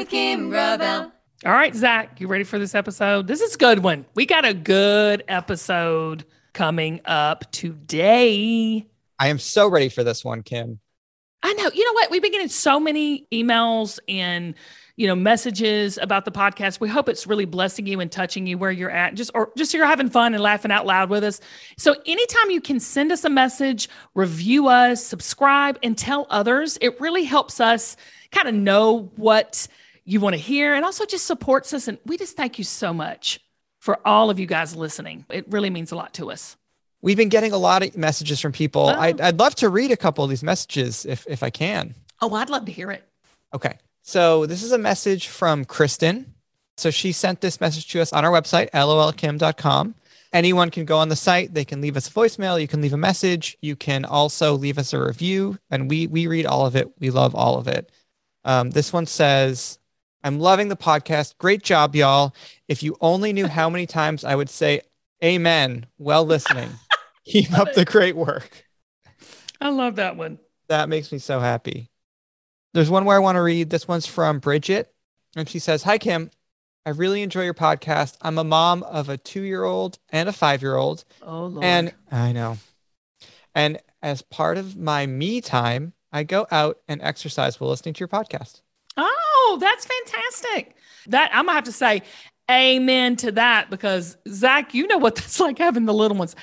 with Kim Gravel. All right, Zach, you ready for this episode? This is a good one. We got a good episode coming up today. I am so ready for this one, Kim. I know. You know what? We've been getting so many emails and you know messages about the podcast. We hope it's really blessing you and touching you where you're at. Just or just you're having fun and laughing out loud with us. So anytime you can send us a message, review us, subscribe, and tell others, it really helps us kind of know what you want to hear and also just supports us. And we just thank you so much for all of you guys listening. It really means a lot to us. We've been getting a lot of messages from people. Oh. I'd, I'd love to read a couple of these messages if, if I can. Oh, I'd love to hear it. Okay. So this is a message from Kristen. So she sent this message to us on our website, lolkim.com. Anyone can go on the site. They can leave us a voicemail. You can leave a message. You can also leave us a review, and we we read all of it. We love all of it. Um, this one says, "I'm loving the podcast. Great job, y'all. If you only knew how many times I would say amen while listening. Keep up the great work." I love that one. That makes me so happy. There's one where I want to read. This one's from Bridget. And she says, Hi, Kim. I really enjoy your podcast. I'm a mom of a two year old and a five year old. Oh, Lord. And I know. And as part of my me time, I go out and exercise while listening to your podcast. Oh, that's fantastic. That I'm gonna have to say amen to that because Zach, you know what that's like having the little ones.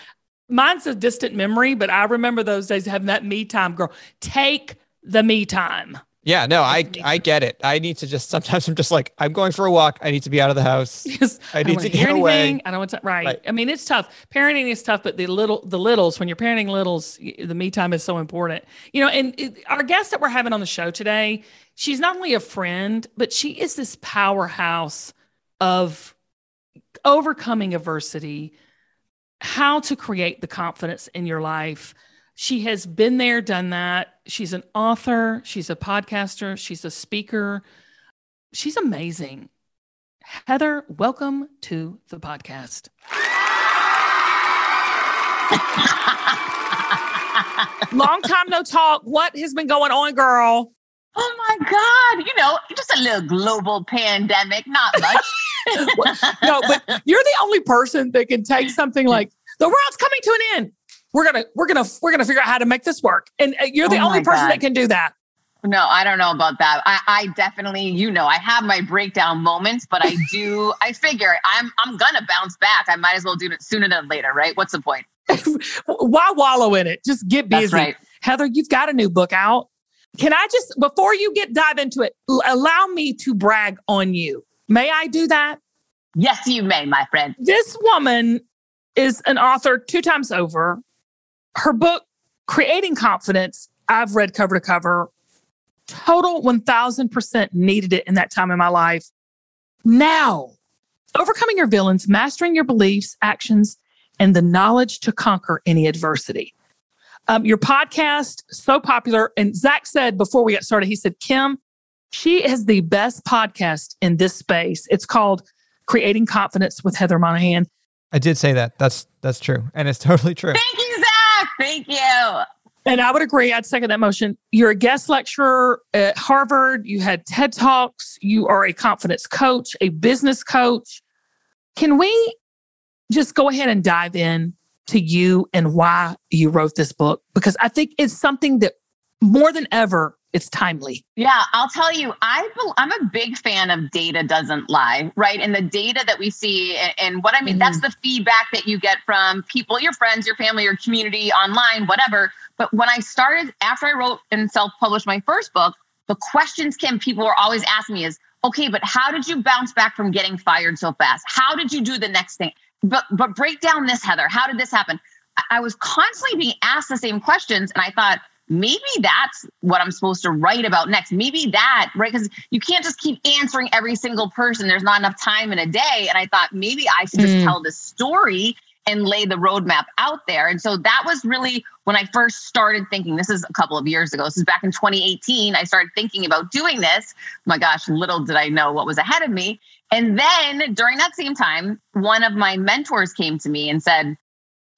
Mine's a distant memory, but I remember those days having that me time, girl. Take the me time. Yeah, no, I I get it. I need to just sometimes I'm just like I'm going for a walk. I need to be out of the house. Yes, I need wanna hear get away. anything. I don't want to. Right. Right. I mean, it's tough. Parenting is tough, but the little, the littles, when you're parenting littles, the me time is so important. You know, and it, our guest that we're having on the show today, she's not only a friend, but she is this powerhouse of overcoming adversity, how to create the confidence in your life. She has been there, done that. She's an author, she's a podcaster, she's a speaker. She's amazing. Heather, welcome to the podcast. Long time no talk. What has been going on, girl? Oh my God. You know, just a little global pandemic, not much. No, but you're the only person that can take something like the world's coming to an end. We're gonna, we're gonna, we're gonna figure out how to make this work, and uh, you're the Oh only person God. that can do that. no, I don't know about that. I, I definitely, you know, I have my breakdown moments, but I do, I figure I'm I'm gonna bounce back. I might as well do it sooner than later, right? What's the point? Why wallow in it? Just get busy. Right. Heather, you've got a new book out. Can I just, before you get dive into it, allow me to brag on you? May I do that? Yes, you may, my friend. This woman is an author two times over. Her book, Creating Confidence, I've read cover to cover. Total 1000% needed it in that time in my life. Now, overcoming your villains, mastering your beliefs, actions, and the knowledge to conquer any adversity. Um, your podcast, so popular. And Zach said before we got started, he said, Kim, she is the best podcast in this space. It's called Creating Confidence with Heather Monahan. I did say that. That's that's true. And it's totally true. Thank you, Zach. Thank you. And I would agree. I'd second that motion. You're a guest lecturer at Harvard. You had TED Talks. You are a confidence coach, a business coach. Can we just go ahead and dive in to you and why you wrote this book? Because I think it's something that more than ever, it's timely. Yeah, I'll tell you, I I'm a big fan of data doesn't lie, right? And the data that we see, and, and what I mean, that's mm-hmm. the feedback that you get from people, your friends, your family, your community, online, whatever. But when I started, after I wrote and self published my first book, the questions, Kim, people were always asking me is, okay, but how did you bounce back from getting fired so fast? How did you do the next thing? But but break down this, Heather. How did this happen? I was constantly being asked the same questions, and I thought maybe that's what I'm supposed to write about next. Maybe that, right? Because you can't just keep answering every single person. There's not enough time in a day. And I thought maybe I should just Mm. tell the story and lay the roadmap out there. And so that was really when I first started thinking. This is a couple of years ago. This is back in 2018. I started thinking about doing this. My gosh, little did I know what was ahead of me. And then during that same time, one of my mentors came to me and said,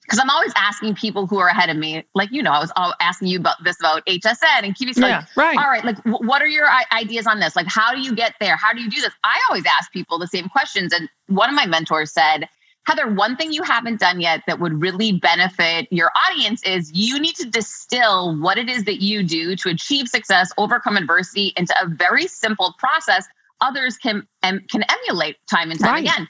because I'm always asking people who are ahead of me, like you know, I was asking you about this about HSN and QVC. Yeah, like, right. All right, like w- what are your ideas on this? Like, how do you get there? How do you do this? I always ask people the same questions, and one of my mentors said, Heather, one thing you haven't done yet that would really benefit your audience is you need to distill what it is that you do to achieve success, overcome adversity into a very simple process others can um, can emulate time and time right. again.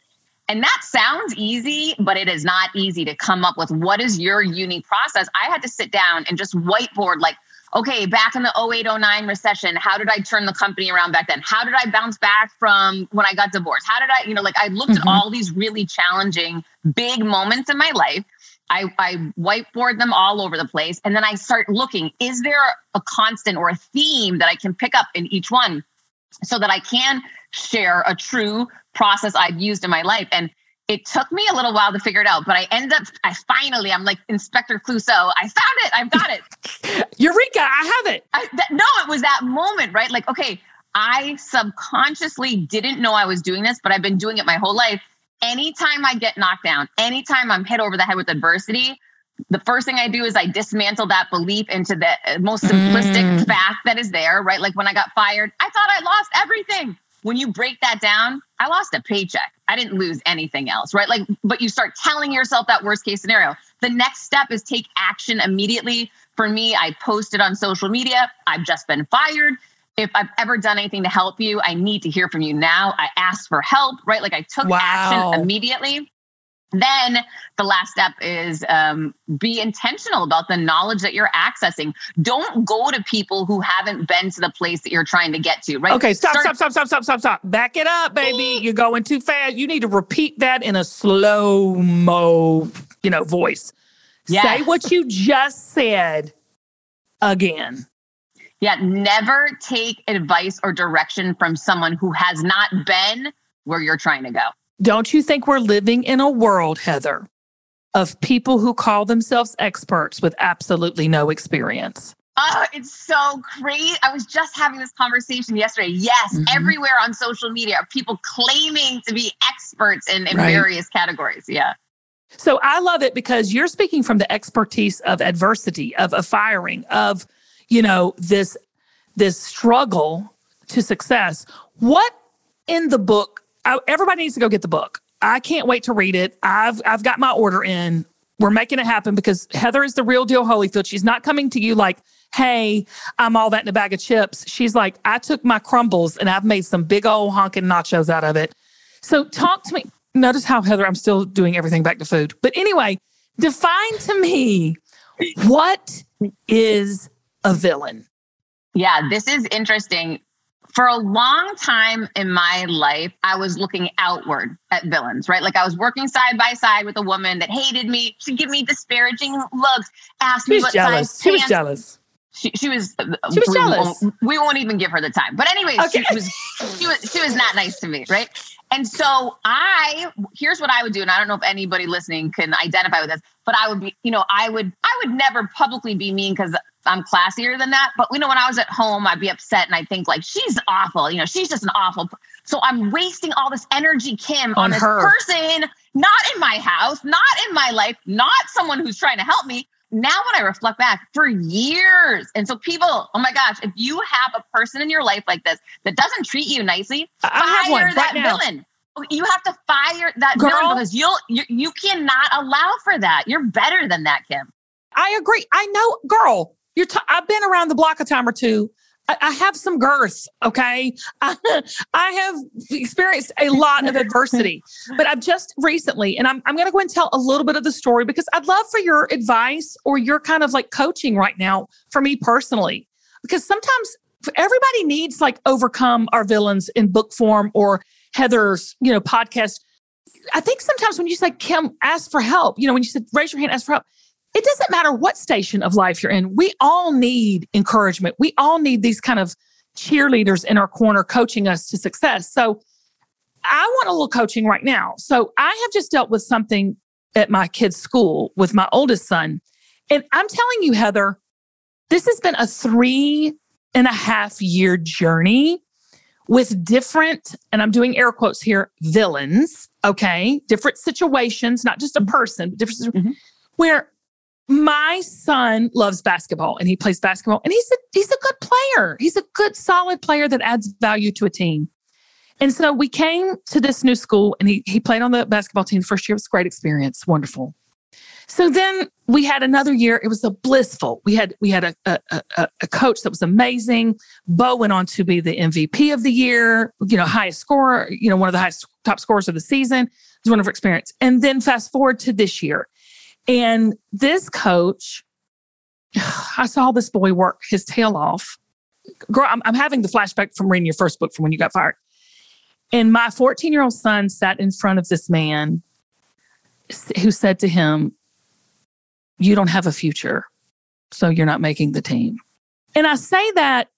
And that sounds easy, but it is not easy to come up with what is your unique process. I had to sit down and just whiteboard like, okay, back in the 0809 recession, how did I turn the company around back then? How did I bounce back from when I got divorced? How did I, you know, like I looked mm-hmm. at all these really challenging big moments in my life. I, I whiteboard them all over the place. And then I start looking, is there a constant or a theme that I can pick up in each one so that I can share a true process I've used in my life. And it took me a little while to figure it out, but I end up, I finally, I'm like Inspector Clouseau. I found it. I've got it. Eureka. I have it. I, that, no, it was that moment, right? Like, okay, I subconsciously didn't know I was doing this, but I've been doing it my whole life. Anytime I get knocked down, anytime I'm hit over the head with adversity, the first thing I do is I dismantle that belief into the uh, most simplistic mm. fact that is there, right? Like when I got fired, I thought I lost everything. When you break that down, I lost a paycheck. I didn't lose anything else, right? Like, but you start telling yourself that worst case scenario. The next step is take action immediately. For me, I posted on social media, I've just been fired. If I've ever done anything to help you, I need to hear from you now. I asked for help, right? Like I took wow. action immediately. Then the last step is um, be intentional about the knowledge that you're accessing. Don't go to people who haven't been to the place that you're trying to get to, right? Okay, stop, stop, stop, stop, stop, stop, stop. Back it up, baby. You're going too fast. You need to repeat that in a slow mo, you know, voice. Yes. Say what you just said again. Yeah, never take advice or direction from someone who has not been where you're trying to go. Don't you think we're living in a world, Heather, of people who call themselves experts with absolutely no experience? Oh, it's so great. I was just having this conversation yesterday. Yes, mm-hmm. everywhere on social media are people claiming to be experts in, in right. various categories. Yeah. So I love it because you're speaking from the expertise of adversity, of a firing, of, you know, this this struggle to success. What in the book I, everybody needs to go get the book. I can't wait to read it. I've I've got my order in. We're making it happen because Heather is the real deal Holyfield. She's not coming to you like, hey, I'm all that in a bag of chips. She's like, I took my crumbles and I've made some big old honking nachos out of it. So talk to me. Notice how Heather, I'm still doing everything back to food. But anyway, define to me what is a villain? Yeah, this is interesting for a long time in my life, I was looking outward at villains, right? Like I was working side by side with a woman that hated me. She'd give me disparaging looks, asked she me what jealous. size she was jealous. She, she was. Uh, she was we jealous. Won't, we won't even give her the time. But anyway, okay. she was. She was. She was not nice to me, right? And so I. Here's what I would do, and I don't know if anybody listening can identify with this, but I would be. You know, I would. I would never publicly be mean because I'm classier than that. But you know, when I was at home, I'd be upset and I'd think like, she's awful. You know, she's just an awful. So I'm wasting all this energy, Kim, on, on this her. person, not in my house, not in my life, not someone who's trying to help me. Now, when I reflect back for years, and so people, oh my gosh, if you have a person in your life like this that doesn't treat you nicely, I fire right that villain. You have to fire that Girl. villain because you'll you, you cannot allow for that. You're better than that, Kim. I agree. I know, girl. You're t- I've been around the block a time or two. I, have some girth. Okay. I, I have experienced a lot of adversity, but I've just recently, and I'm, I'm going to go and tell a little bit of the story because I'd love for your advice or your kind of like coaching right now for me personally. Because sometimes everybody needs like overcome our villains in book form or Heather's, you know, podcast. I think sometimes when you say, Kim, ask for help, you know, when you said, raise your hand, ask for help, it doesn't matter what station of life you're in. We all need encouragement. We all need these kind of cheerleaders in our corner coaching us to success. So I want a little coaching right now. So I have just dealt with something at my kid's school with my oldest son. And I'm telling you, Heather, this has been a three and a half year journey with different, and I'm doing air quotes here, villains. Okay. Different situations, not just a person, but different. Mm-hmm where my son loves basketball and he plays basketball and he's a he's a good player. He's a good solid player that adds value to a team. And so we came to this new school and he he played on the basketball team first year. It was a great experience, wonderful. So then we had another year. It was a blissful. We had we had a, a, a, a coach that was amazing. Bo went on to be the MVP of the year, you know, highest scorer, you know, one of the highest top scorers of the season. It was wonderful experience. And then fast forward to this year. And this coach, I saw this boy work his tail off. Girl, I'm, I'm having the flashback from reading your first book from when you got fired. And my 14 year old son sat in front of this man who said to him, You don't have a future, so you're not making the team. And I say that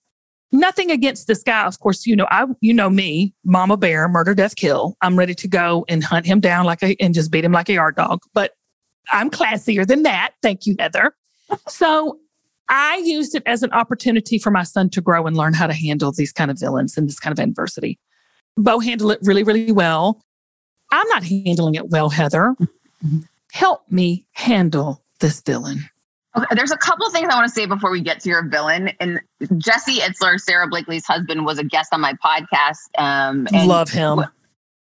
nothing against this guy. Of course, you know, I you know me, mama bear, murder, death, kill. I'm ready to go and hunt him down like a and just beat him like a yard dog. But I'm classier than that. Thank you, Heather. So I used it as an opportunity for my son to grow and learn how to handle these kind of villains and this kind of adversity. Bo handled it really, really well. I'm not handling it well, Heather. Help me handle this villain. Okay, there's a couple of things I want to say before we get to your villain. And Jesse Itzler, Sara Blakely's husband, was a guest on my podcast. Um, and Love him.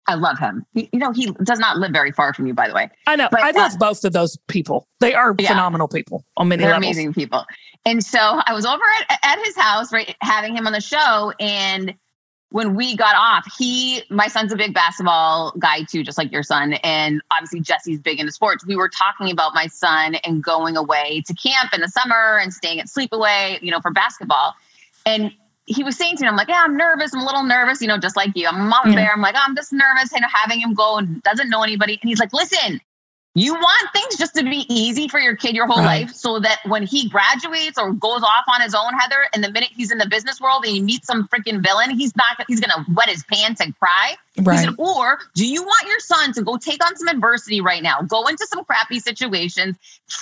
I love him. He, you know, he does not live very far from you, by the way. I know. But, I love uh, both of those people. They are Yeah. phenomenal people on many They're levels. amazing people. And so I was over at, at his house, right, having him on the show. And when we got off, he, my son's a big basketball guy too, just like your son. And obviously Jesse's big into sports. We were talking about my son and going away to camp in the summer and staying at sleepaway, you know, for basketball. And he was saying to me, I'm like, yeah, I'm nervous. I'm a little nervous, you know, just like you. I'm a mama Yeah. bear. I'm like, oh, I'm just nervous, you know, having him go and doesn't know anybody. And he's like, listen, you want things just to be easy for your kid your whole Right. life so that when he graduates or goes off on his own, Heather, and the minute he's in the business world and he meets some freaking villain, he's not, he's going to wet his pants and cry. He Right. said, or do you want your son to go take on some adversity right now, go into some crappy situations,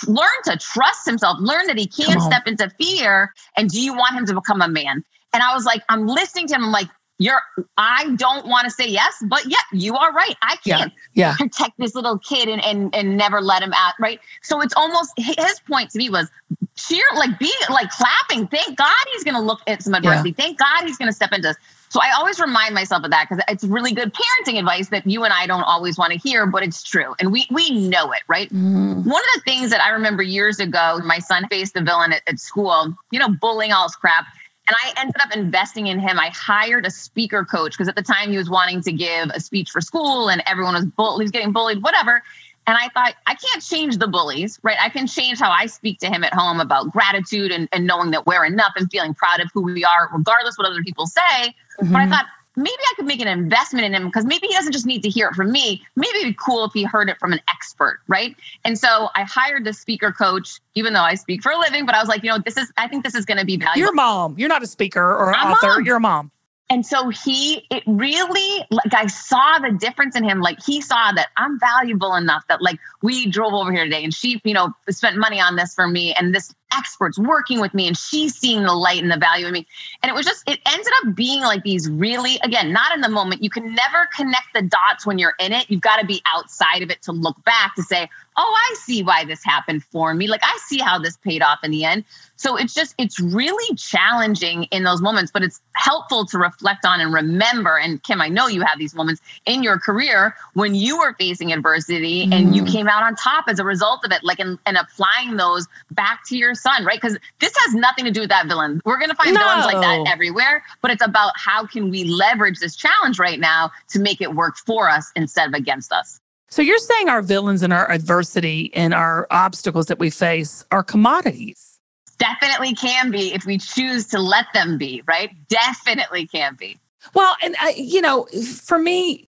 learn to trust himself, learn that he can't step into fear? And do you want him to become a man? And I was like, I'm listening to him. I'm like, you're, I don't want to say yes, but yeah, you are right. I can't Yeah. protect this little kid and, and, and never let him out. Right. So it's almost his point to me was cheer, like be like clapping. Thank God he's going to look at some adversity. Thank God he's going to step into this. So I always remind myself of that because it's really good parenting advice that you and I don't always want to hear, but it's true. And we we know it, right? Mhm. One of the things that I remember years ago, my son faced a villain at, at school, you know, bullying all his crap. And I ended up investing in him. I hired a speaker coach because at the time he was wanting to give a speech for school and everyone was bull- he was getting bullied, whatever. And I thought, I can't change the bullies, right? I can change how I speak to him at home about gratitude and, and knowing that we're enough and feeling proud of who we are, regardless what other people say. But I Mhm. thought maybe I could make an investment in him because maybe he doesn't just need to hear it from me. Maybe it'd be cool if he heard it from an expert, right? And so I hired the speaker coach, even though I speak for a living, but I was like, you know, this is, I think this is going to be valuable. You're mom. You're not a speaker or an I'm author. mom. You're a mom. And so he, it really, like, I saw the difference in him. Like, he saw that I'm valuable enough that, like, we drove over here today and she, you know, spent money on this for me and this expert's working with me and she's seeing the light and the value in me. And it was just, it ended up being like these really, again, not in the moment. You can never connect the dots when you're in it. You've got to be outside of it to look back to say, oh, I see why this happened for me. Like, I see how this paid off in the end. So it's just, it's really challenging in those moments, but it's helpful to reflect on and remember. And Kim, I know you have these moments in your career when you were facing adversity and you Mm. Came out on top as a result of it, like, and, and applying those back to your son, right? Because this has nothing to do with that villain. We're going to find villains like that everywhere, but it's about how can we leverage this challenge right now to make it work for us instead of against us. So you're saying our villains and our adversity and our obstacles that we face are commodities. Definitely can be if we choose to let them be, right? Definitely can be. Well, and I, you know, for me,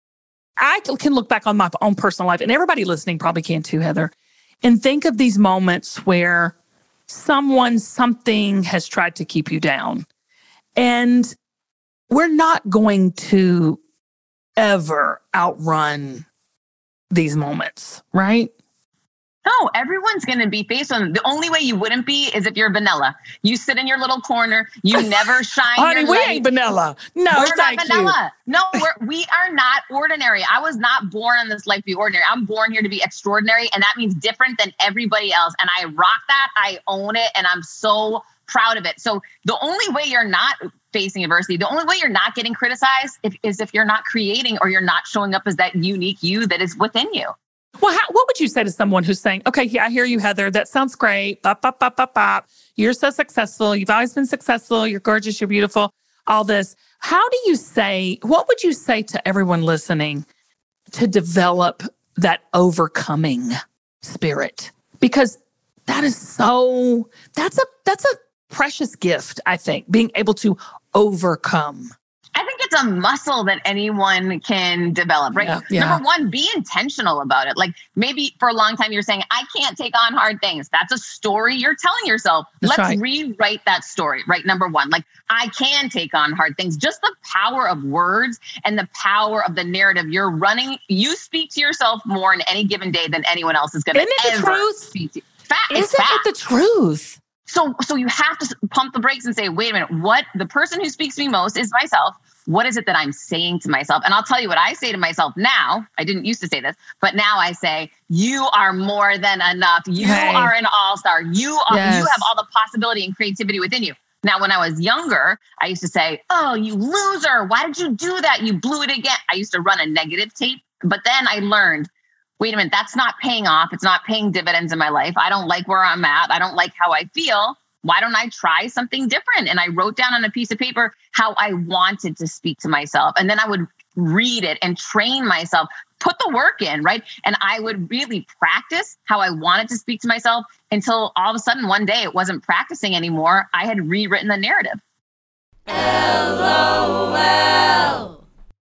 I can look back on my own personal life, and everybody listening probably can too, Heather, and think of these moments where someone, something has tried to keep you down. And we're not going to ever outrun these moments, right? No, everyone's going to be faced them. The only way you wouldn't be is if you're vanilla. You sit in your little corner. You never shine. Honey, we light. ain't vanilla. No, we're not vanilla. You. No, we're, we are not ordinary. I was not born in this life to be ordinary. I'm born here to be extraordinary, and that means different than everybody else. And I rock that. I own it, and I'm so proud of it. So the only way you're not facing adversity, the only way you're not getting criticized if, is if you're not creating or you're not showing up as that unique you that is within you. Well, how, what would you say to someone who's saying, okay, yeah, I hear you, Heather. That sounds great. Bop, bop, bop, bop, bop. You're so successful. You've always been successful. You're gorgeous. You're beautiful. All this. How do you say, what would you say to everyone listening to develop that overcoming spirit? Because that is so, that's a, that's a precious gift, I think, being able to overcome. I think it's a muscle that anyone can develop, right? Yeah, yeah. Number one, be intentional about it. Like maybe for a long time you're saying, I can't take on hard things. That's a story you're telling yourself. That's Let's right. rewrite that story, right? Number one, like I can take on hard things. Just the power of words and the power of the narrative. You're running, you speak to yourself more in any given day than anyone else is going to Isn't it the ever truth? speak to you. Fact, Isn't fact. it the truth? So so you have to pump the brakes and say, wait a minute, what the person who speaks to me most is myself. What is it that I'm saying to myself? And I'll tell you what I say to myself now. I didn't used to say this, but now I say, you are more than enough. You are an all-star. You are Yes. you have all the possibility and creativity within you. Now, when I was younger, I used to say, Oh, you loser. Why did you do that? You blew it again. I used to run a negative tape. But then I learned, wait a minute, that's not paying off. It's not paying dividends in my life. I don't like where I'm at. I don't like how I feel. Why don't I try something different? And I wrote down on a piece of paper how I wanted to speak to myself. And then I would read it and train myself, put the work in, right? And I would really practice how I wanted to speak to myself until all of a sudden one day it wasn't practicing anymore. I had rewritten the narrative.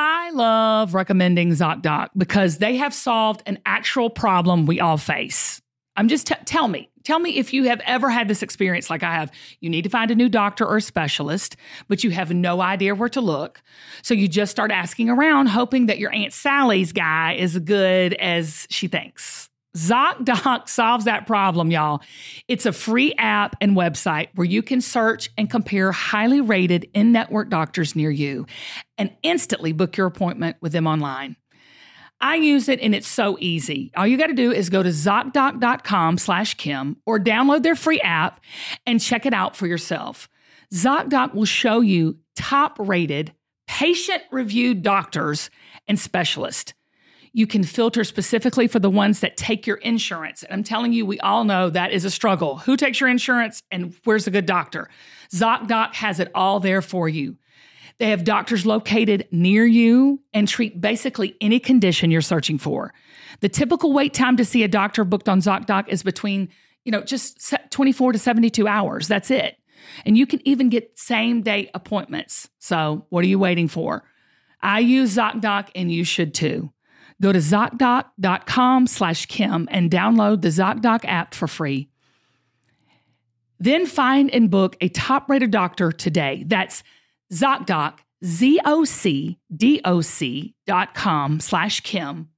I love recommending ZocDoc because they have solved an actual problem we all face. I'm just t- tell me, tell me if you have ever had this experience like I have. You need to find a new doctor or specialist, but you have no idea where to look. So you just start asking around, hoping that your Aunt Sally's guy is good as she thinks. ZocDoc solves that problem, y'all. It's a free app and website where you can search and compare highly rated in network doctors near you and instantly book your appointment with them online. I use it and it's so easy. All you got to do is go to ZocDoc.com slash Kim or download their free app and check it out for yourself. ZocDoc will show you top rated, patient reviewed doctors and specialists. You can filter specifically for the ones that take your insurance. And I'm telling you, we all know that is a struggle. Who takes your insurance and where's a good doctor? ZocDoc has it all there for you. They have doctors located near you and treat basically any condition you're searching for. The typical wait time to see a doctor booked on ZocDoc is between, you know, just 24 to 72 hours. That's it. And you can even get same day appointments. So, what are you waiting for? I use ZocDoc and you should too. Go to ZocDoc.com slash Kim and download the ZocDoc app for free. Then find and book a top rated doctor today. That's ZocDoc, Z-O-C-D-O-C dot com slash Kim,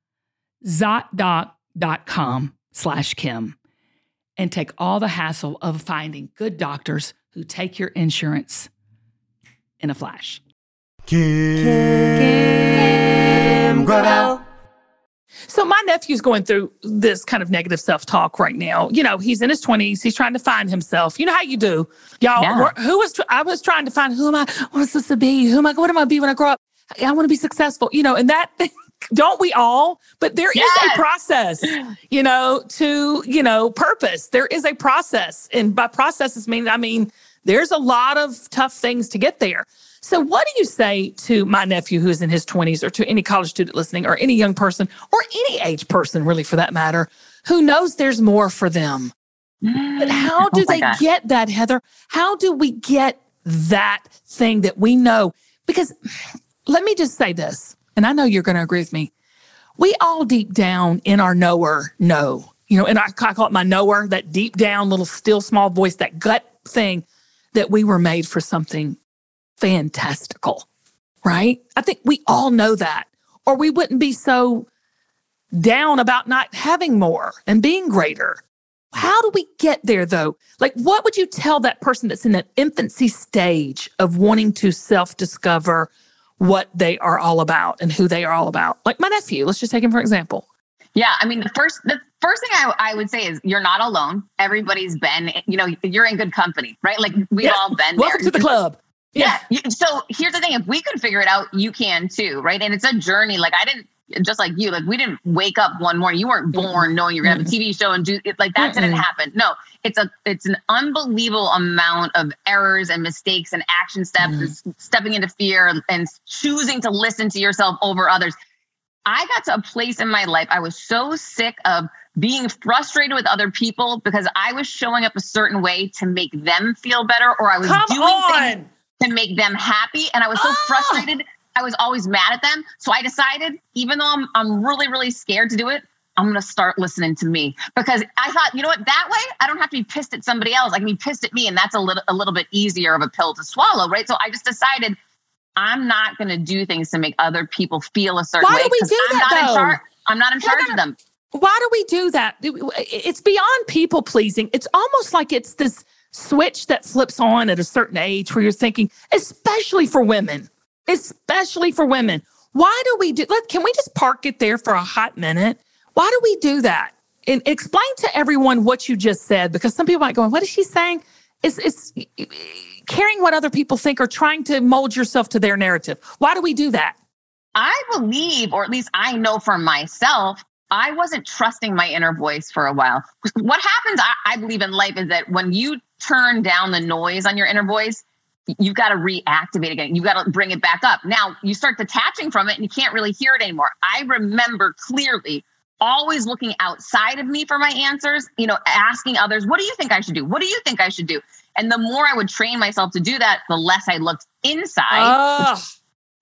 ZocDoc.com slash Kim, and take all the hassle of finding good doctors who take your insurance in a flash. Kim Gravel. So my nephew's going through this kind of negative self-talk right now. You know, he's in his 20s. He's trying to find himself. You know how you do. Y'all, Yeah. who was I was trying to find who am I what's this to be? Who am I what am I be when I grow up? I want to be successful. You know, and that don't we all? But there is Yes. a process, you know, to, you know, purpose. There is a process. And by processes mean I mean there's a lot of tough things to get there. So, what do you say to my nephew who's in his 20s or to any college student listening or any young person or any age person, really, for that matter, who knows there's more for them? But mm, how oh do Oh they get that, Heather? How do we get that thing that we know? Because let me just say this, and I know you're going to agree with me. We all deep down in our knower know, you know, and I, I call it my knower, that deep down little still small voice, that gut thing that we were made for something fantastical, right? I think we all know that, or we wouldn't be so down about not having more and being greater. How do we get there though? Like, what would you tell that person that's in that infancy stage of wanting to self discover what they are all about and who they are all about? Like my nephew, let's just take him for example. Yeah, I mean, the first the first thing I, I would say is you're not alone. Everybody's been, you know, you're in good company, right? Like we've Yeah. all been Welcome there. to the club. Yeah. you- So here's the thing: if we could figure it out, you can too, right? And it's a journey. Like I didn't, just like you, like we didn't wake up one morning. You weren't mm-hmm. born knowing you're gonna have a mm-hmm. TV show and do it. Like that didn't happen. No, it's a it's an unbelievable amount of errors and mistakes and action steps and mm. stepping into fear and, choosing to listen to yourself over others. I got to a place in my life. I was so sick of being frustrated with other people because I was showing up a certain way to make them feel better, or I was Come doing things on. To make them happy. And I was so Ah! frustrated. I was always mad at them. So I decided, even though I'm, I'm really, really scared to do it, I'm going to start listening to me because I thought, you know what, that way I don't have to be pissed at somebody else. I can be pissed at me. And that's a little, a little bit easier of a pill to swallow. Right. So I just decided I'm not going to do things to make other people feel a certain Why way. Why do we do I'm that, not in though? charge. I'm not in charge of them. Why do we do that? It's beyond people pleasing. It's almost like it's this switch that flips on at a certain age where you're thinking, especially for women, especially for women. Why do we do let can we just park it there for a hot minute? Why do we do that? And explain to everyone what you just said, because some people might go, what is she saying? It's, it's caring what other people think or trying to mold yourself to their narrative. Why do we do that? I believe, or at least I know for myself, I wasn't trusting my inner voice for a while. What happens, I, I believe in life, is that when you turn down the noise on your inner voice, you've got to reactivate again. You've got to bring it back up. Now you start detaching from it and you can't really hear it anymore. I remember clearly always looking outside of me for my answers, you know, asking others, what do you think I should do? What do you think I should do? And the more I would train myself to do that, the less I looked inside Ugh.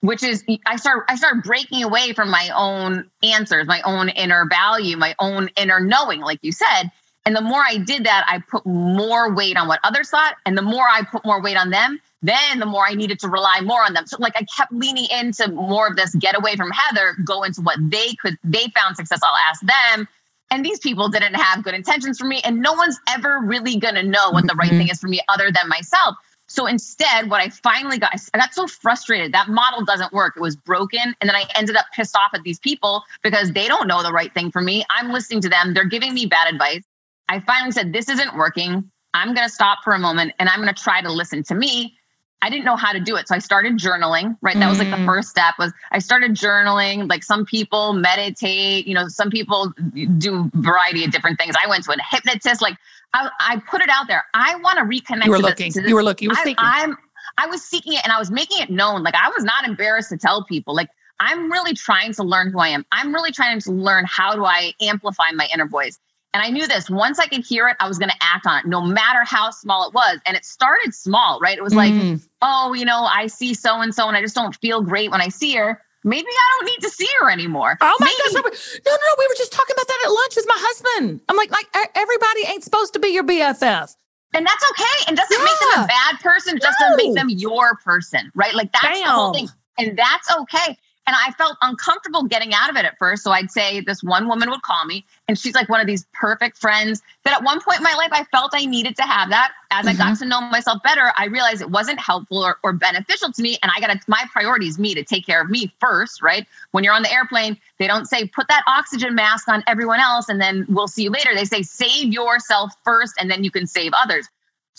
which is I start I start breaking away from my own answers, my own inner value, my own inner knowing, like you said. And the more I did that, I put more weight on what others thought. And the more I put more weight on them, then the more I needed to rely more on them. So like I kept leaning into more of this get away from Heather, go into what they could, they found success. I'll ask them. And these people didn't have good intentions for me. And no one's ever really gonna know what the right thing mm-hmm. is for me other than myself. So instead, what I finally got, I got so frustrated. That model doesn't work. It was broken. And then I ended up pissed off at these people because they don't know the right thing for me. I'm listening to them. They're giving me bad advice. I finally said, This isn't working. I'm going to stop for a moment and I'm going to try to listen to me. I didn't know how to do it. So I started journaling, right? That was like the Mm. first step was I started journaling. Like some people meditate, you know, some people do variety of different things. I went to a hypnotist. Like I, I put it out there. I want to reconnect. You were looking. this You were looking. You were I- I'm I was seeking it and I was making it known. Like I was not embarrassed to tell people. Like I'm really trying to learn who I am. I'm really trying to learn how do I amplify my inner voice. And I knew this once I could hear it, I was going to act on it, no matter how small it was. And it started small, right? It was like, Mm. oh, you know, I see so and so, and I just don't feel great when I see her. Maybe I don't need to see her anymore. Oh my Maybe- gosh! No, no, no. We were just talking about that at lunch with my husband. I'm like, like everybody ain't supposed to be your BFF. And that's okay. And doesn't yeah. make them a bad person, just no. doesn't make them your person, right? Like that's Damn. the whole thing. And that's okay. And I felt uncomfortable getting out of it at first. So I'd say this one woman would call me, and she's like one of these perfect friends that at one point in my life, I felt I needed to have that. As mm-hmm. I got mm-hmm. to know myself better, I realized it wasn't helpful or, or beneficial to me. And I got to, my priority is me to take care of me first, right? When you're on the airplane, they don't say put that oxygen mask on everyone else and then we'll see you later. They say save yourself first and then you can save others.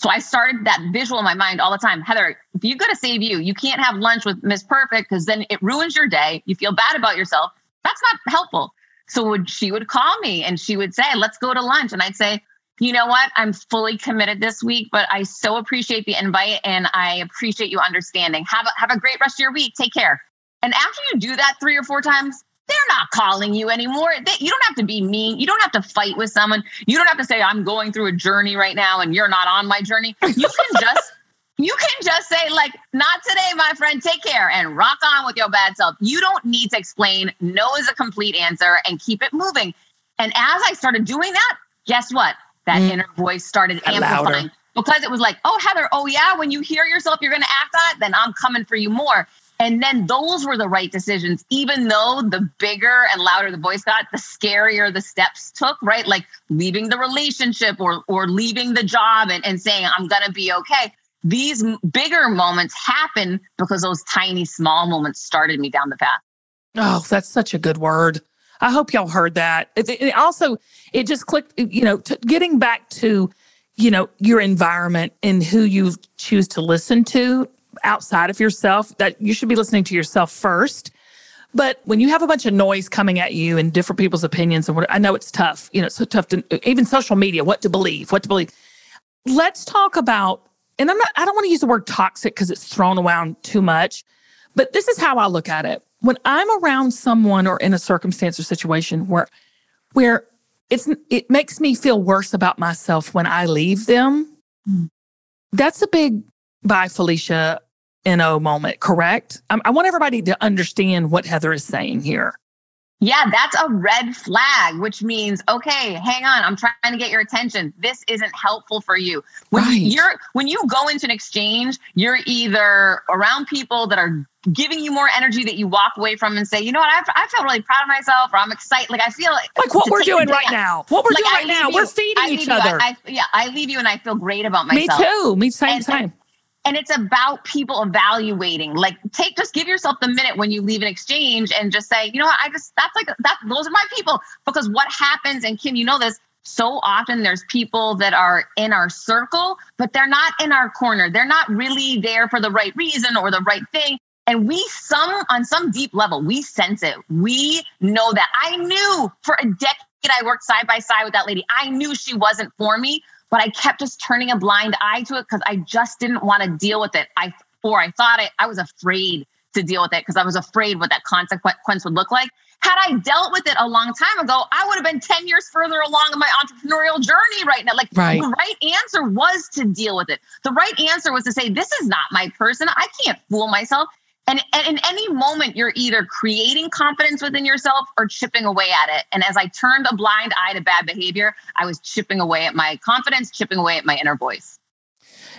So I started that visual in my mind all the time. Heather, if you go to save you, you can't have lunch with Miss Perfect because then it ruins your day. You feel bad about yourself. That's not helpful. So would she would call me and she would say, "Let's go to lunch," and I'd say, "You know what? I'm fully committed this week, but I so appreciate the invite and I appreciate you understanding. Have a, have a great rest of your week. Take care." And after you do that three or four times, they're not calling you anymore. They, you don't have to be mean. You don't have to fight with someone. You don't have to say, I'm going through a journey right now and you're not on my journey. You can just. You can just say, like, not today, my friend, take care and rock on with your bad self. You don't need to explain. No is a complete answer and keep it moving. And as I started doing that, guess what? That mm. inner voice started amplifying louder. because it was like, oh, Heather, oh, yeah, when you hear yourself, you're going to act on it, then I'm coming for you more. And then those were the right decisions, even though the bigger and louder the voice got, the scarier the steps took, right? Like leaving the relationship or or leaving the job and, and saying, I'm gonna be okay. These bigger moments happen because those tiny small moments started me down the path. Oh, that's such a good word. I hope y'all heard that. It, it also, it just clicked, you know, to, getting back to, you know, your environment and who you choose to listen to outside of yourself that you should be listening to yourself first. But when you have a bunch of noise coming at you and different people's opinions and what I know it's tough, you know, it's so tough to even social media, what to believe, what to believe. Let's talk about, and I'm not, I don't want to use the word toxic because it's thrown around too much, but this is how I look at it. When I'm around someone or in a circumstance or situation where, where it's, it makes me feel worse about myself when I leave them, mm. that's a big bye, Felicia, NO moment, correct? I, I want everybody to understand what Heather is saying here. Yeah, that's a red flag, which means okay, hang on, I'm trying to get your attention. This isn't helpful for you. When right. you're when you go into an exchange, you're either around people that are giving you more energy that you walk away from and say, you know what, I, I feel really proud of myself, or I'm excited. Like I feel like like what we're doing right now. What we're like doing right now, you, we're feeding each other. I, I, yeah, I leave you and I feel great about myself. Me too. Me same and, same and it's about people evaluating. Like take just give yourself the minute when you leave an exchange and just say you know what? I just that's like that those are my people. Because what happens and kim you know this so often there's people that are in our circle but they're not in our corner. They're not really there for the right reason or the right thing. And we some on some deep level we sense it. We know that. I knew for a decade i worked side by side with that lady. I knew she wasn't for me but I kept just turning a blind eye to it because I just didn't want to deal with it. I or I thought I, I was afraid to deal with it because I was afraid what that consequence would look like. Had I dealt with it a long time ago, I would have been 10 years further along in my entrepreneurial journey right now. Like right. the right answer was to deal with it. The right answer was to say, this is not my person. I can't fool myself. And, and in any moment, you're either creating confidence within yourself or chipping away at it. And as I turned a blind eye to bad behavior, I was chipping away at my confidence, chipping away at my inner voice.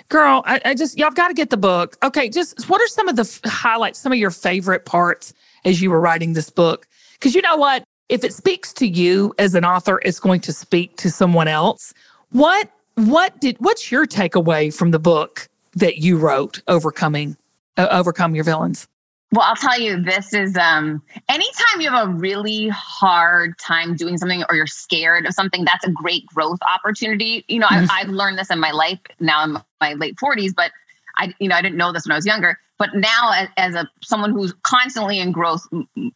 Girl, I, I just, y'all got to get the book. Okay, just what are some of the f- highlights, some of your favorite parts as you were writing this book? Because you know what? If it speaks to you as an author, it's going to speak to someone else. What, what did, what's your takeaway from the book that you wrote, Overcoming overcome your villains? Well, I'll tell you, this is um anytime you have a really hard time doing something or you're scared of something, that's a great growth opportunity. You know, mm-hmm. I've, I've learned this in my life now in my late 40s, but I, you know, I didn't know this when I was younger. But now, as, as a someone who's constantly in growth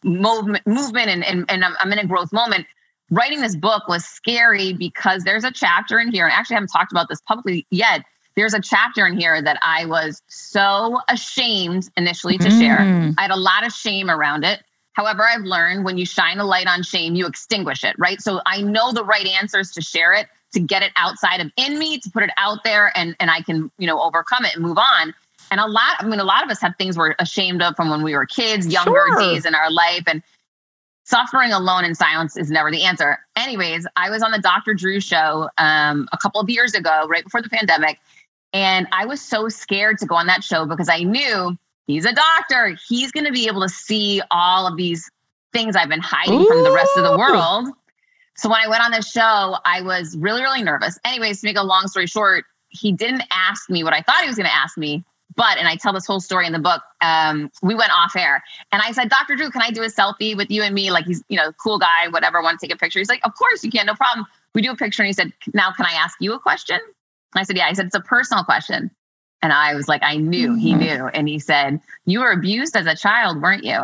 movement, movement, and, and, and I'm, I'm in a growth moment, writing this book was scary because there's a chapter in here, and actually I haven't talked about this publicly yet there's a chapter in here that I was so ashamed initially to mm. share. I had a lot of shame around it. However, I've learned when you shine a light on shame, you extinguish it, right? So I know the right answers to share it, to get it outside of in me, to put it out there and and I can, you know, overcome it and move on. And a lot, I mean, a lot of us have things we're ashamed of from when we were kids, younger sure. days in our life. And suffering alone in silence is never the answer. Anyways, I was on the Dr. Drew show um, a couple of years ago, right before the pandemic. And I was so scared to go on that show because I knew he's a doctor. He's going to be able to see all of these things I've been hiding Ooh. from the rest of the world. So when I went on this show, I was really, really nervous. Anyways, to make a long story short, he didn't ask me what I thought he was going to ask me. But, and I tell this whole story in the book, um, we went off air and I said, Dr. Drew, can I do a selfie with you and me? Like he's, you know, cool guy, whatever, want to take a picture. He's like, of course you can, no problem. We do a picture. And he said, now can I ask you a question? I said, yeah. He said, it's a personal question. And I was like, I knew he mm-hmm. knew. And he said, you were abused as a child, weren't you?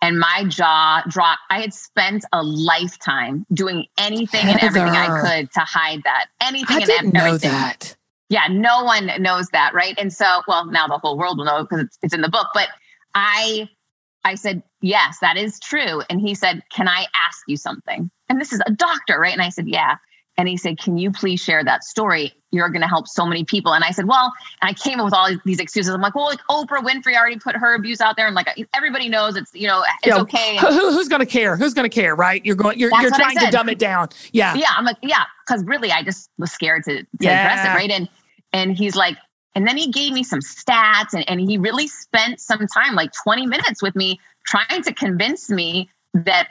And my jaw dropped. I had spent a lifetime doing anything Heather. and everything I could to hide that. Anything I and didn't everything. Know that. Yeah, no one knows that, right? And so, well, now the whole world will know because it's, it's in the book. But I, I said, yes, that is true. And he said, can I ask you something? And this is a doctor, right? And I said, yeah. And he said, Can you please share that story? You're going to help so many people. And I said, Well, and I came up with all these excuses. I'm like, Well, like Oprah Winfrey already put her abuse out there. And like everybody knows it's, you know, it's okay. Who, who's going to care? Who's going to care? Right. You're going, you're, you're trying to dumb it down. Yeah. Yeah. I'm like, Yeah. Cause really, I just was scared to, to yeah. address it. Right. And, and he's like, and then he gave me some stats and, and he really spent some time, like 20 minutes with me, trying to convince me that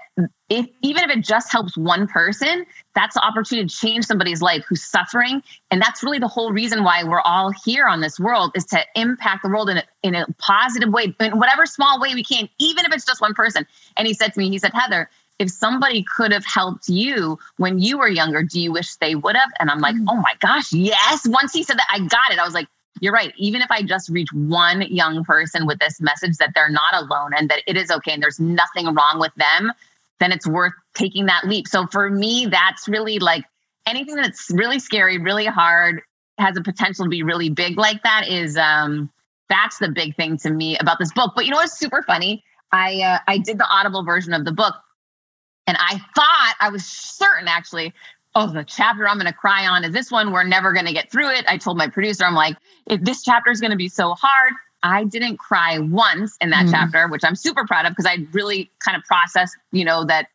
if even if it just helps one person, that's the opportunity to change somebody's life who's suffering. And that's really the whole reason why we're all here on this world is to impact the world in a, in a positive way, in whatever small way we can, even if it's just one person. And he said to me, he said, Heather, if somebody could have helped you when you were younger, do you wish they would have? And I'm like, mm. oh my gosh, yes. Once he said that, I got it. I was like, you're right. Even if I just reach one young person with this message that they're not alone and that it is okay and there's nothing wrong with them, then it's worth taking that leap. So for me, that's really like anything that's really scary, really hard, has a potential to be really big like that is um that's the big thing to me about this book. But you know what's super funny? I uh, I did the audible version of the book and I thought I was certain actually oh, the chapter I'm going to cry on is this one. We're never going to get through it. I told my producer, I'm like, if this chapter is going to be so hard, I didn't cry once in that mm. chapter, which I'm super proud of because I really kind of processed, you know, that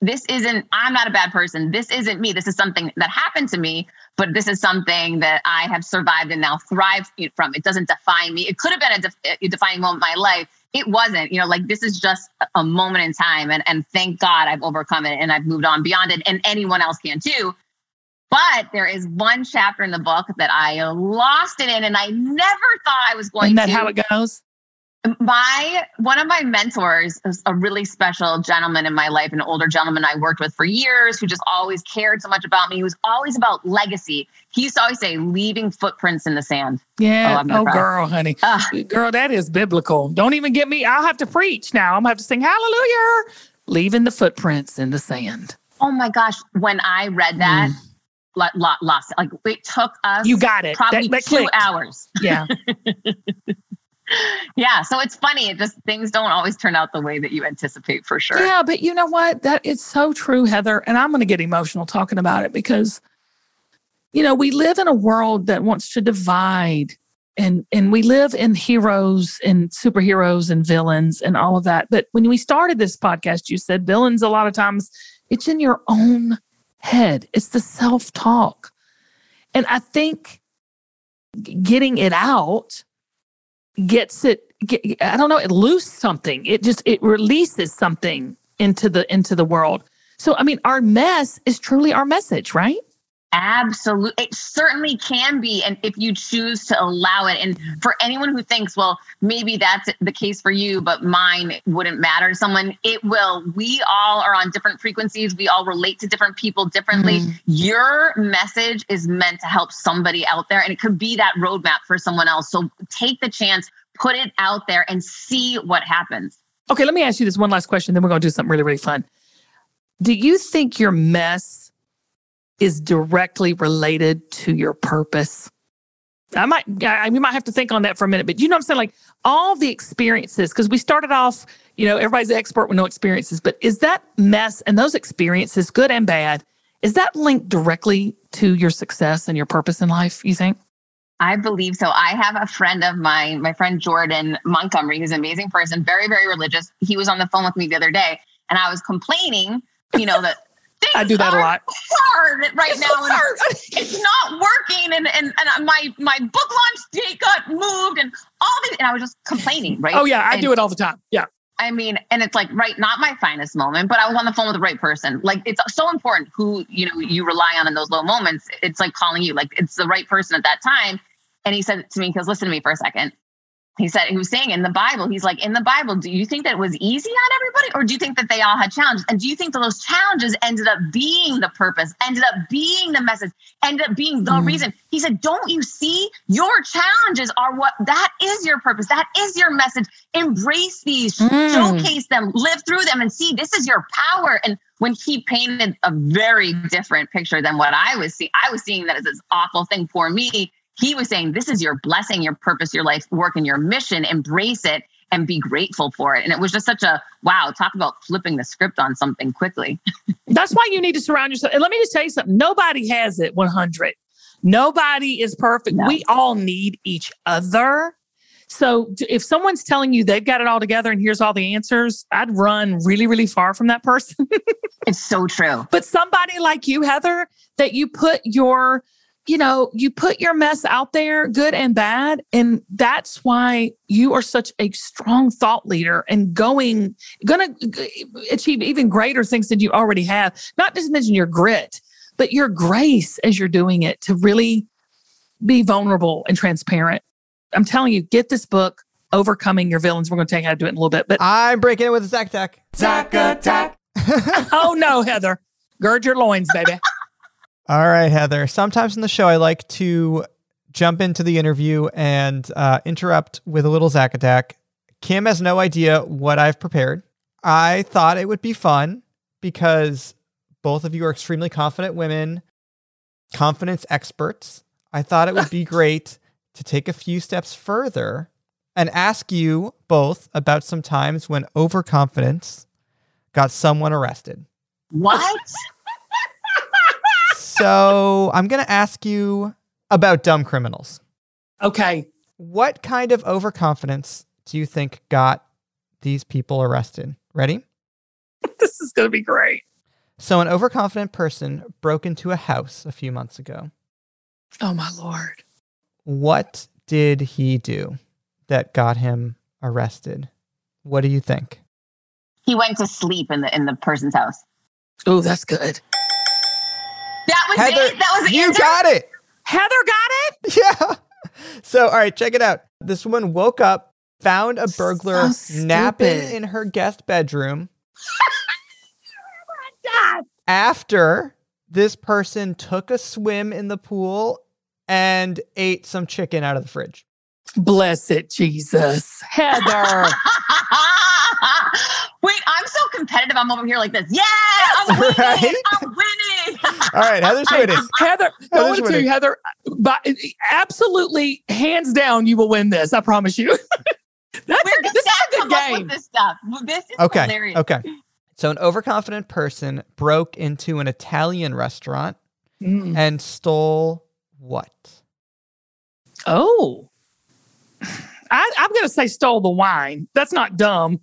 this isn't, I'm not a bad person. This isn't me. This is something that happened to me, but this is something that I have survived and now thrived from. It doesn't define me. It could have been a, def- a defining moment in my life. It wasn't, you know, like this is just a moment in time. And, and thank God I've overcome it and I've moved on beyond it. And anyone else can too. But there is one chapter in the book that I lost it in, and I never thought I was going Isn't that to. how it goes? My one of my mentors is a really special gentleman in my life, an older gentleman I worked with for years who just always cared so much about me. He was always about legacy. He used to always say, leaving footprints in the sand. Yeah. Oh, oh girl, honey. Uh, girl, that is biblical. Don't even get me. I'll have to preach now. I'm gonna have to sing hallelujah, leaving the footprints in the sand. Oh my gosh. When I read that, mm lost. Like it took us. You got it. Probably that, that two clicked. hours. Yeah. yeah. So it's funny. It just things don't always turn out the way that you anticipate for sure. Yeah, but you know what? That it's so true, Heather. And I'm going to get emotional talking about it because, you know, we live in a world that wants to divide. And, and we live in heroes and superheroes and villains and all of that. But when we started this podcast, you said villains a lot of times it's in your own head, it's the self talk. And I think getting it out gets it get, i don't know it loosed something it just it releases something into the into the world so i mean our mess is truly our message right Absolutely. It certainly can be. And if you choose to allow it, and for anyone who thinks, well, maybe that's the case for you, but mine wouldn't matter to someone, it will. We all are on different frequencies. We all relate to different people differently. Mm-hmm. Your message is meant to help somebody out there, and it could be that roadmap for someone else. So take the chance, put it out there, and see what happens. Okay, let me ask you this one last question, then we're going to do something really, really fun. Do you think your mess is directly related to your purpose. I might, I, we might have to think on that for a minute, but you know what I'm saying? Like all the experiences, because we started off, you know, everybody's expert with no experiences, but is that mess and those experiences, good and bad, is that linked directly to your success and your purpose in life, you think? I believe so. I have a friend of mine, my friend Jordan Montgomery, who's an amazing person, very, very religious. He was on the phone with me the other day and I was complaining, you know, that things I do that a lot. hard right It's now. so hard. it's not working and, and and uh, my my book launch date got moved and all these and I was just complaining, right? Oh yeah, I And- do it all the time. Yeah. I mean, and it's like right, not my finest moment, but I was on the phone with the right person. Like it's so important who you know you rely on in those low moments. It's like calling you, like it's the right person at that time. And he said to me, he goes, listen to me for a second. He said he was saying in the Bible, he's like, in the Bible, do you think that it was easy on everybody, or do you think that they all had challenges? And do you think that those challenges ended up being the purpose, ended up being the message, ended up being the Mm. reason? He said, Don't you see your challenges are what that is your purpose, that is your message. Embrace these, Mm. showcase them, live through them, and see this is your power. And when he painted a very different picture than what I was seeing, I was seeing that as this awful thing for me. He was saying, This is your blessing, your purpose, your life work, and your mission. Embrace it and be grateful for it. And it was just such a wow, talk about flipping the script on something quickly. That's why you need to surround yourself. And let me just tell you something. Nobody has it 100. Nobody is perfect. No. We all need each other. So if someone's telling you they've got it all together and here's all the answers, I'd run really, really far from that person. It's so true. but somebody like you, Heather, that you put your, you know, you put your mess out there, good and bad. And that's why you are such a strong thought leader and going, going to achieve even greater things than you already have. Not just mention your grit, but your grace as you're doing it to really be vulnerable and transparent. I'm telling you, get this book, Overcoming Your Villains. We're going to tell you how to do it in a little bit. But I'm breaking it with a Zack Attack. Zack attack. oh no, Heather, gird your loins, baby. All right, Heather. Sometimes in the show, I like to jump into the interview and uh, interrupt with a little Zack Attack. Kim has no idea what I've prepared. I thought it would be fun because both of you are extremely confident women, confidence experts. I thought it would be great to take a few steps further and ask you both about some times when overconfidence got someone arrested. What? So I'm going to ask you about dumb criminals. Okay. What kind of overconfidence do you think got these people arrested? Ready? This is going to be great. So, an overconfident person broke into a house a few months ago. Oh my lord. What did he do that got him arrested? What do you think? he went to sleep in the in the person's house. Oh, that's good. Heather. That was you answer? got it. Heather got it. Yeah. So, all right, check it out. This woman woke up, found a burglar So napping in her guest bedroom after this person took a swim in the pool and ate some chicken out of the fridge. Bless it, Jesus. Heather. Wait, I'm so competitive. I'm over here like this. Yeah, I'm winning. Right? I'm winning. All right, Heather's winning. Heather, I Heather's want to tell winning. you, Heather, but absolutely, hands down, you will win this. I promise you. That's Where a, does this that is a good game. with this stuff? This is Okay. hilarious. Okay. So, an overconfident person broke into an Italian restaurant Mm. and stole what? Oh, I, I'm going to say stole the wine. That's not dumb,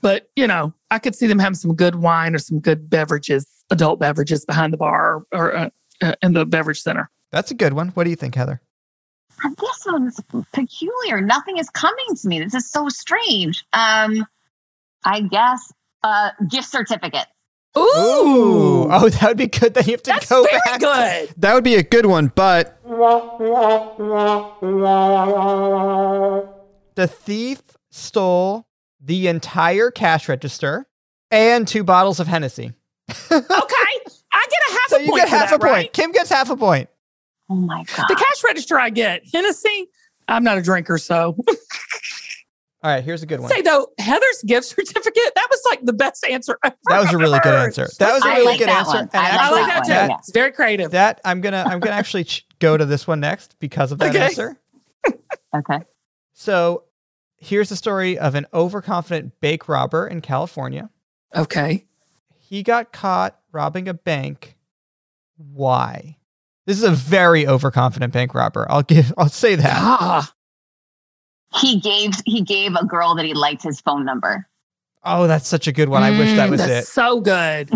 but you know, I could see them having some good wine or some good beverages, adult beverages behind the bar or uh, uh, in the beverage center. That's a good one. What do you think, Heather? This one's peculiar. Nothing is coming to me. This is so strange. Um, I guess uh, gift certificate. Ooh, Oh, that would be good. Then you have to that's go very back. good. That would be a good one, but the thief stole the entire cash register and two bottles of Hennessy. Okay, I get a half So a you point get half that, a point. right? Kim gets half a point. Oh my god. The cash register I get Hennessy. I'm not a drinker, so All right, here's a good one. say though Heather's gift certificate that was like the best answer. Ever That was a really good answer. That was a I really like good that answer. one. And I I actually, like that too. that, yeah. It's very creative. that I'm gonna I'm gonna actually ch- go to this one next because of that Okay. answer. Okay. So here's the story of an overconfident bank robber in California. okay. He got caught robbing a bank. Why? This is a very overconfident bank robber. I'll give I'll say that. Ah, He gave he gave a girl that he liked his phone number. Oh, that's such a good one. I wish that Mm, was that's it. So good.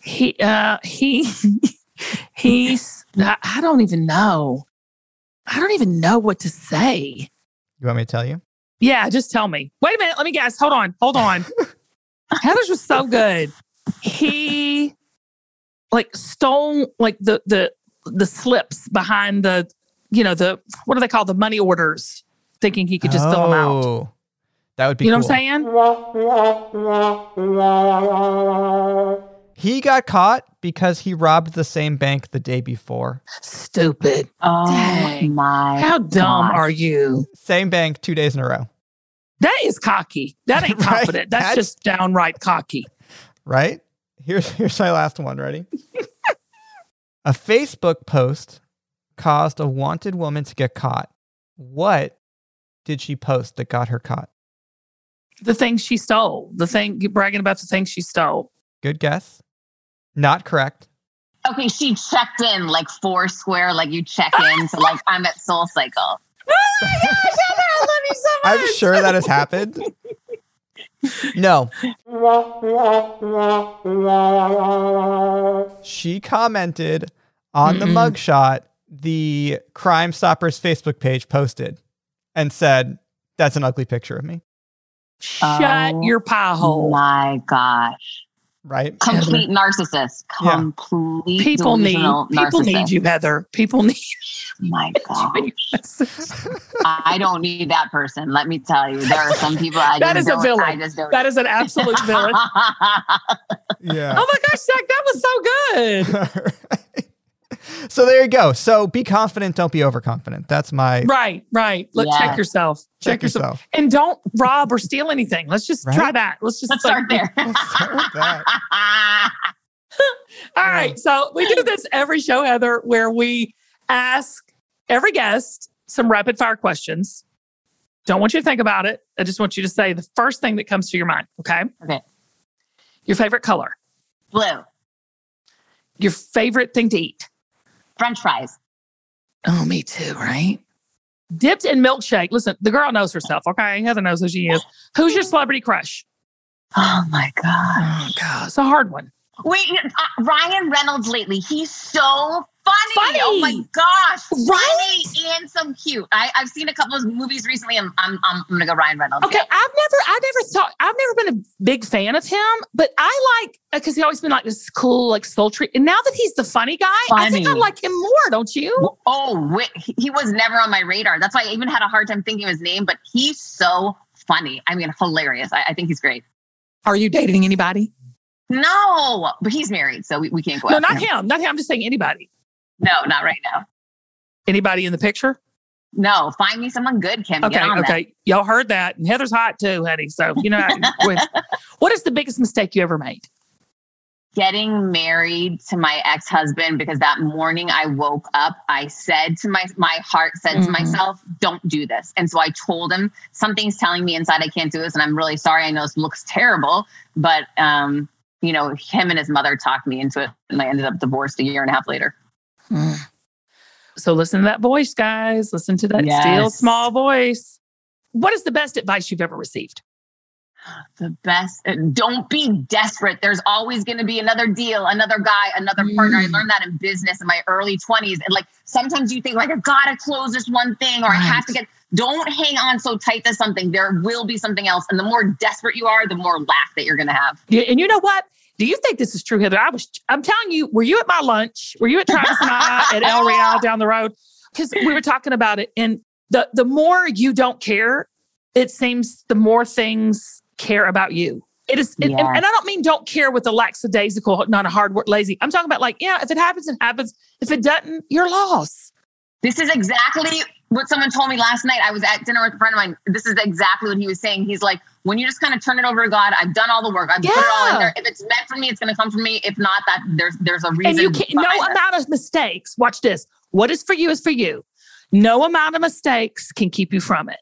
he uh he he's I I don't even know. I don't even know what to say. You want me to tell you? Yeah, just tell me. Wait a minute, let me guess. Hold on, hold on. Heather's was so good. He like stole like the the the slips behind the you know the what do they call the money orders, thinking he could just fill them out. Oh, That would be You know cool. what I'm saying? He got caught because he robbed the same bank the day before. Stupid. Oh Dang. my. How dumb gosh. are you? Same bank two days in a row, That is cocky. That ain't Right? confident. That's, That's- just downright cocky. right? Here's here's my last one. Ready? a Facebook post caused a wanted woman to get caught. What did she post that got her caught? The thing she stole, the thing bragging about the thing she stole. Good guess. Not correct. Okay, she checked in like Foursquare, like you check in to like I'm at Soul Cycle. Oh I love you so much. I'm sure that has happened. No. She commented on the mugshot the Crime Stoppers Facebook page posted and said, That's an ugly picture of me. Shut Oh your pie Oh hole. my gosh. Right? Complete narcissist. Yeah. Complete People need delusional people need you, Heather. People need My gosh. I don't need that person. Let me tell you. There are some people I That is a villain. I just don't that is an absolute villain. Yeah. Oh my gosh, Zach, that was so good. So there you go. So be confident, don't be overconfident. That's my Right, right. Let's Yeah. check yourself. check yourself. And don't rob or steal anything. Let's just try that. Let's just Let's start there. Start with that. All right. So we do this every show, Heather, where we ask every guest some rapid fire questions. Don't want you to think about it. I just want you to say the first thing that comes to your mind. Okay. Okay. Your favorite color, Blue. your favorite thing to eat. French fries. Oh, me too, right? Dipped in milkshake. Listen, the girl knows herself. Okay. Heather knows who she is. Who's your celebrity crush? Oh my God. Oh, God. It's a hard one. Wait, uh, Ryan Reynolds lately, he's so funny. Funny. Oh my gosh. Right? Funny and so cute. I, I've seen a couple of movies recently. I'm, I'm, I'm, going to go Ryan Reynolds. Okay, I've never, I never thought, I've never been a big fan of him, but I like because he's always been like this cool, like sultry. And now that he's the funny guy, I think I like him more, don't you? Oh, wait, he was never on my radar. That's why I even had a hard time thinking of his name, but he's so funny. I mean, hilarious. I, I think he's great. Are you dating anybody? No, but he's married, so we, we can't go No, not him. Not him. I'm just saying anybody. No, not right now. Anybody in the picture? No, find me someone good, Kim. Okay, Get on that. okay. Y'all heard that. And Heather's hot too, honey. So, you know, what is the biggest mistake you ever made? getting married to my ex-husband because that morning I woke up, I said to my my heart said Mhm. to myself, "Don't do this." And so I told him, "Something's telling me inside I can't do this, and I'm really sorry. I know this looks terrible, but um, you know, him and his mother talked me into it, and I ended up divorced a year and a half later." So listen to that voice, guys. Listen to that Yes. still small voice. What is the best advice you've ever received? The best. uh, Don't be desperate. There's always going to be another deal, another guy, another partner. I Mm. learned that in business in my early 20s. And like sometimes you think like I gotta close this one thing or I have to get. Don't hang on so tight to something. There will be something else, and the more desperate you are, the more laugh that you're going to have. Yeah, and you know what? Do you think this is true, Heather? I was I'm telling you, were you at my lunch? Were you at Travis and I at El Real down the road? Because we were talking about it. And the the more you don't care, it seems the more things care about you. It is, it- and, and I don't mean don't care with the lackadaisical, not a hard work, lazy. I'm talking about like, yeah, if it happens, it happens. If it doesn't, you're lost. This is exactly what someone told me last night. I was at dinner with a friend of mine. This is exactly what he was saying. He's like, when you just kind of turn it over to God, I've done all the work. I've put it all in there. If it's meant for me, it's going to come from me. If not, that there's there's a reason. and you can't no it. amount of mistakes watch this what is for you is for you no amount of mistakes can keep you from it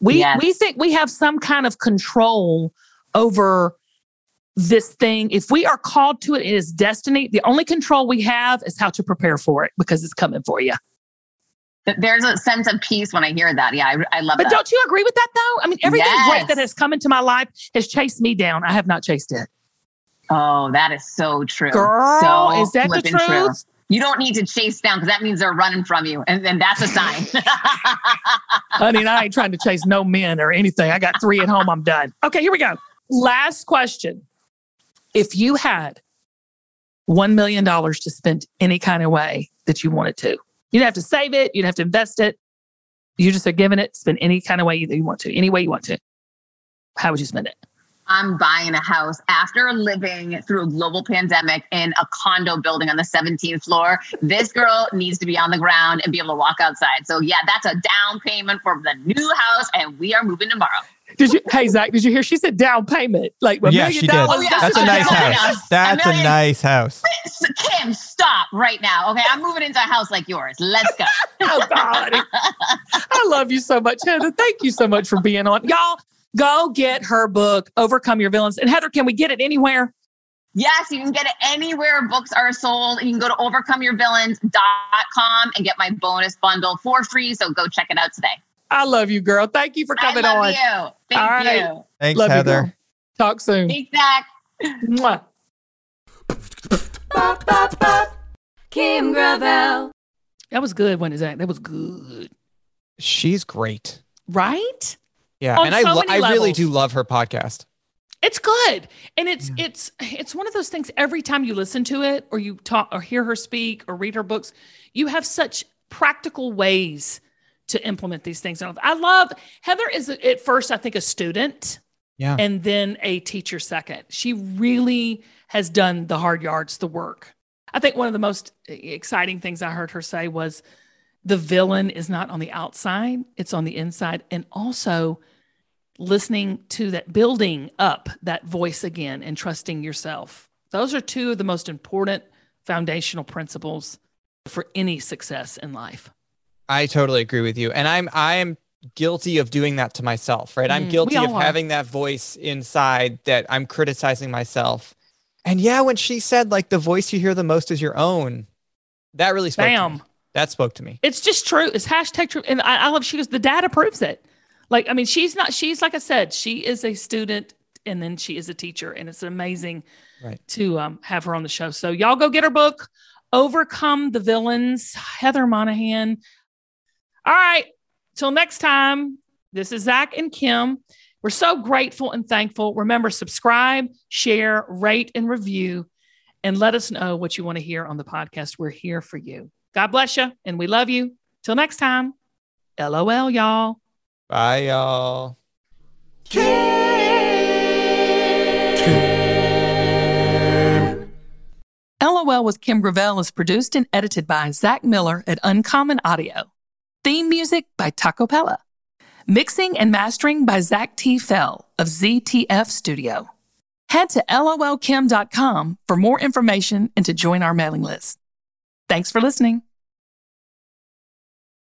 we Yes. we think we have some kind of control over this thing if we are called to it it is destiny the only control we have is how to prepare for it because it's coming for you there's a sense of peace when I hear that. Yeah, I, I love it. But that. don't you agree with that though? I mean, everything Yes. great that has come into my life has chased me down. I have not chased it. Oh, that is so true. Girl, so is that the truth? You don't need to chase down because that means they're running from you, and then that's a sign. Honey, I ain't trying to chase no men or anything. I got three at home. I'm done. Okay, here we go. Last question. If you had $1 million to spend any kind of way that you wanted to, you'd have to save it, You don't have to invest it. You just are giving it, spend any kind of way that you want to, any way you want to. How would you spend it? I'm buying a house after living through a global pandemic in a condo building on the 17th floor. This girl needs to be on the ground and be able to walk outside. So, yeah, that's a down payment for the new house, and we are moving tomorrow. Did you, hey, Zach, did you hear? She said down payment. Like, a yeah, million she did. dollars. Oh, yeah. That's a nice yeah, house. That's A a nice house. Kim, stop right now. Okay, I'm moving into a house like yours. Let's go. Oh, God. I love you so much, Heather. Thank you so much for being on. Y'all, go get her book, Overcome Your Villains. And Heather, can we get it anywhere? Yes, you can get it anywhere books are sold. You can go to overcomeyourvillains.com and get my bonus bundle for free. So go check it out today. I love you, girl. Thank you for coming on. I love on. you. Thank All right. you. Thanks, Love you, Heather. girl. Talk soon. Thanks, Zach. Mwah. Kim Gravel. That was good, wasn't it, Zach? That was good. She's great. Right? Yeah, On and I lo- many I really do love her podcast. It's good. And it's it's it's one of those things every time you listen to it or you talk or hear her speak or read her books, you have such practical ways to implement these things. And I love Heather is at first, I think, a student Yeah. and then a teacher second. She really has done the hard yards, the work. I think one of the most exciting things I heard her say was the villain is not on the outside, it's on the inside. And also listening to that, building up that voice again and trusting yourself. Those are two of the most important foundational principles for any success in life. I totally agree with you. And I'm I am guilty of doing that to myself, right? Mm, I'm guilty of are. having that voice inside that I'm criticizing myself. And yeah, when she said like the voice you hear the most is your own, that really spoke to Bam. me. That spoke to me. It's just true. It's hashtag true. And I, I love she goes, the data proves it. Like, I mean, she's not, she's like I said, she is a student and then she is a teacher. And it's amazing Right. to um, have her on the show. So y'all go get her book, Overcome the Villains, Heather Monahan. All right. Till next time, this is Zach and Kim. We're so grateful and thankful. Remember, subscribe, share, rate, and review, and let us know what you want to hear on the podcast. We're here for you. God bless you, and we love you. Till next time, LOL, y'all. Bye y'all. LOL with Kim Gravel is produced and edited by Zach Miller at Uncommon Audio. Theme music by Taco Pella. Mixing and mastering by Zach T. Fell of ZTF Studio. Head to lolkim.com for more information and to join our mailing list. Thanks for listening.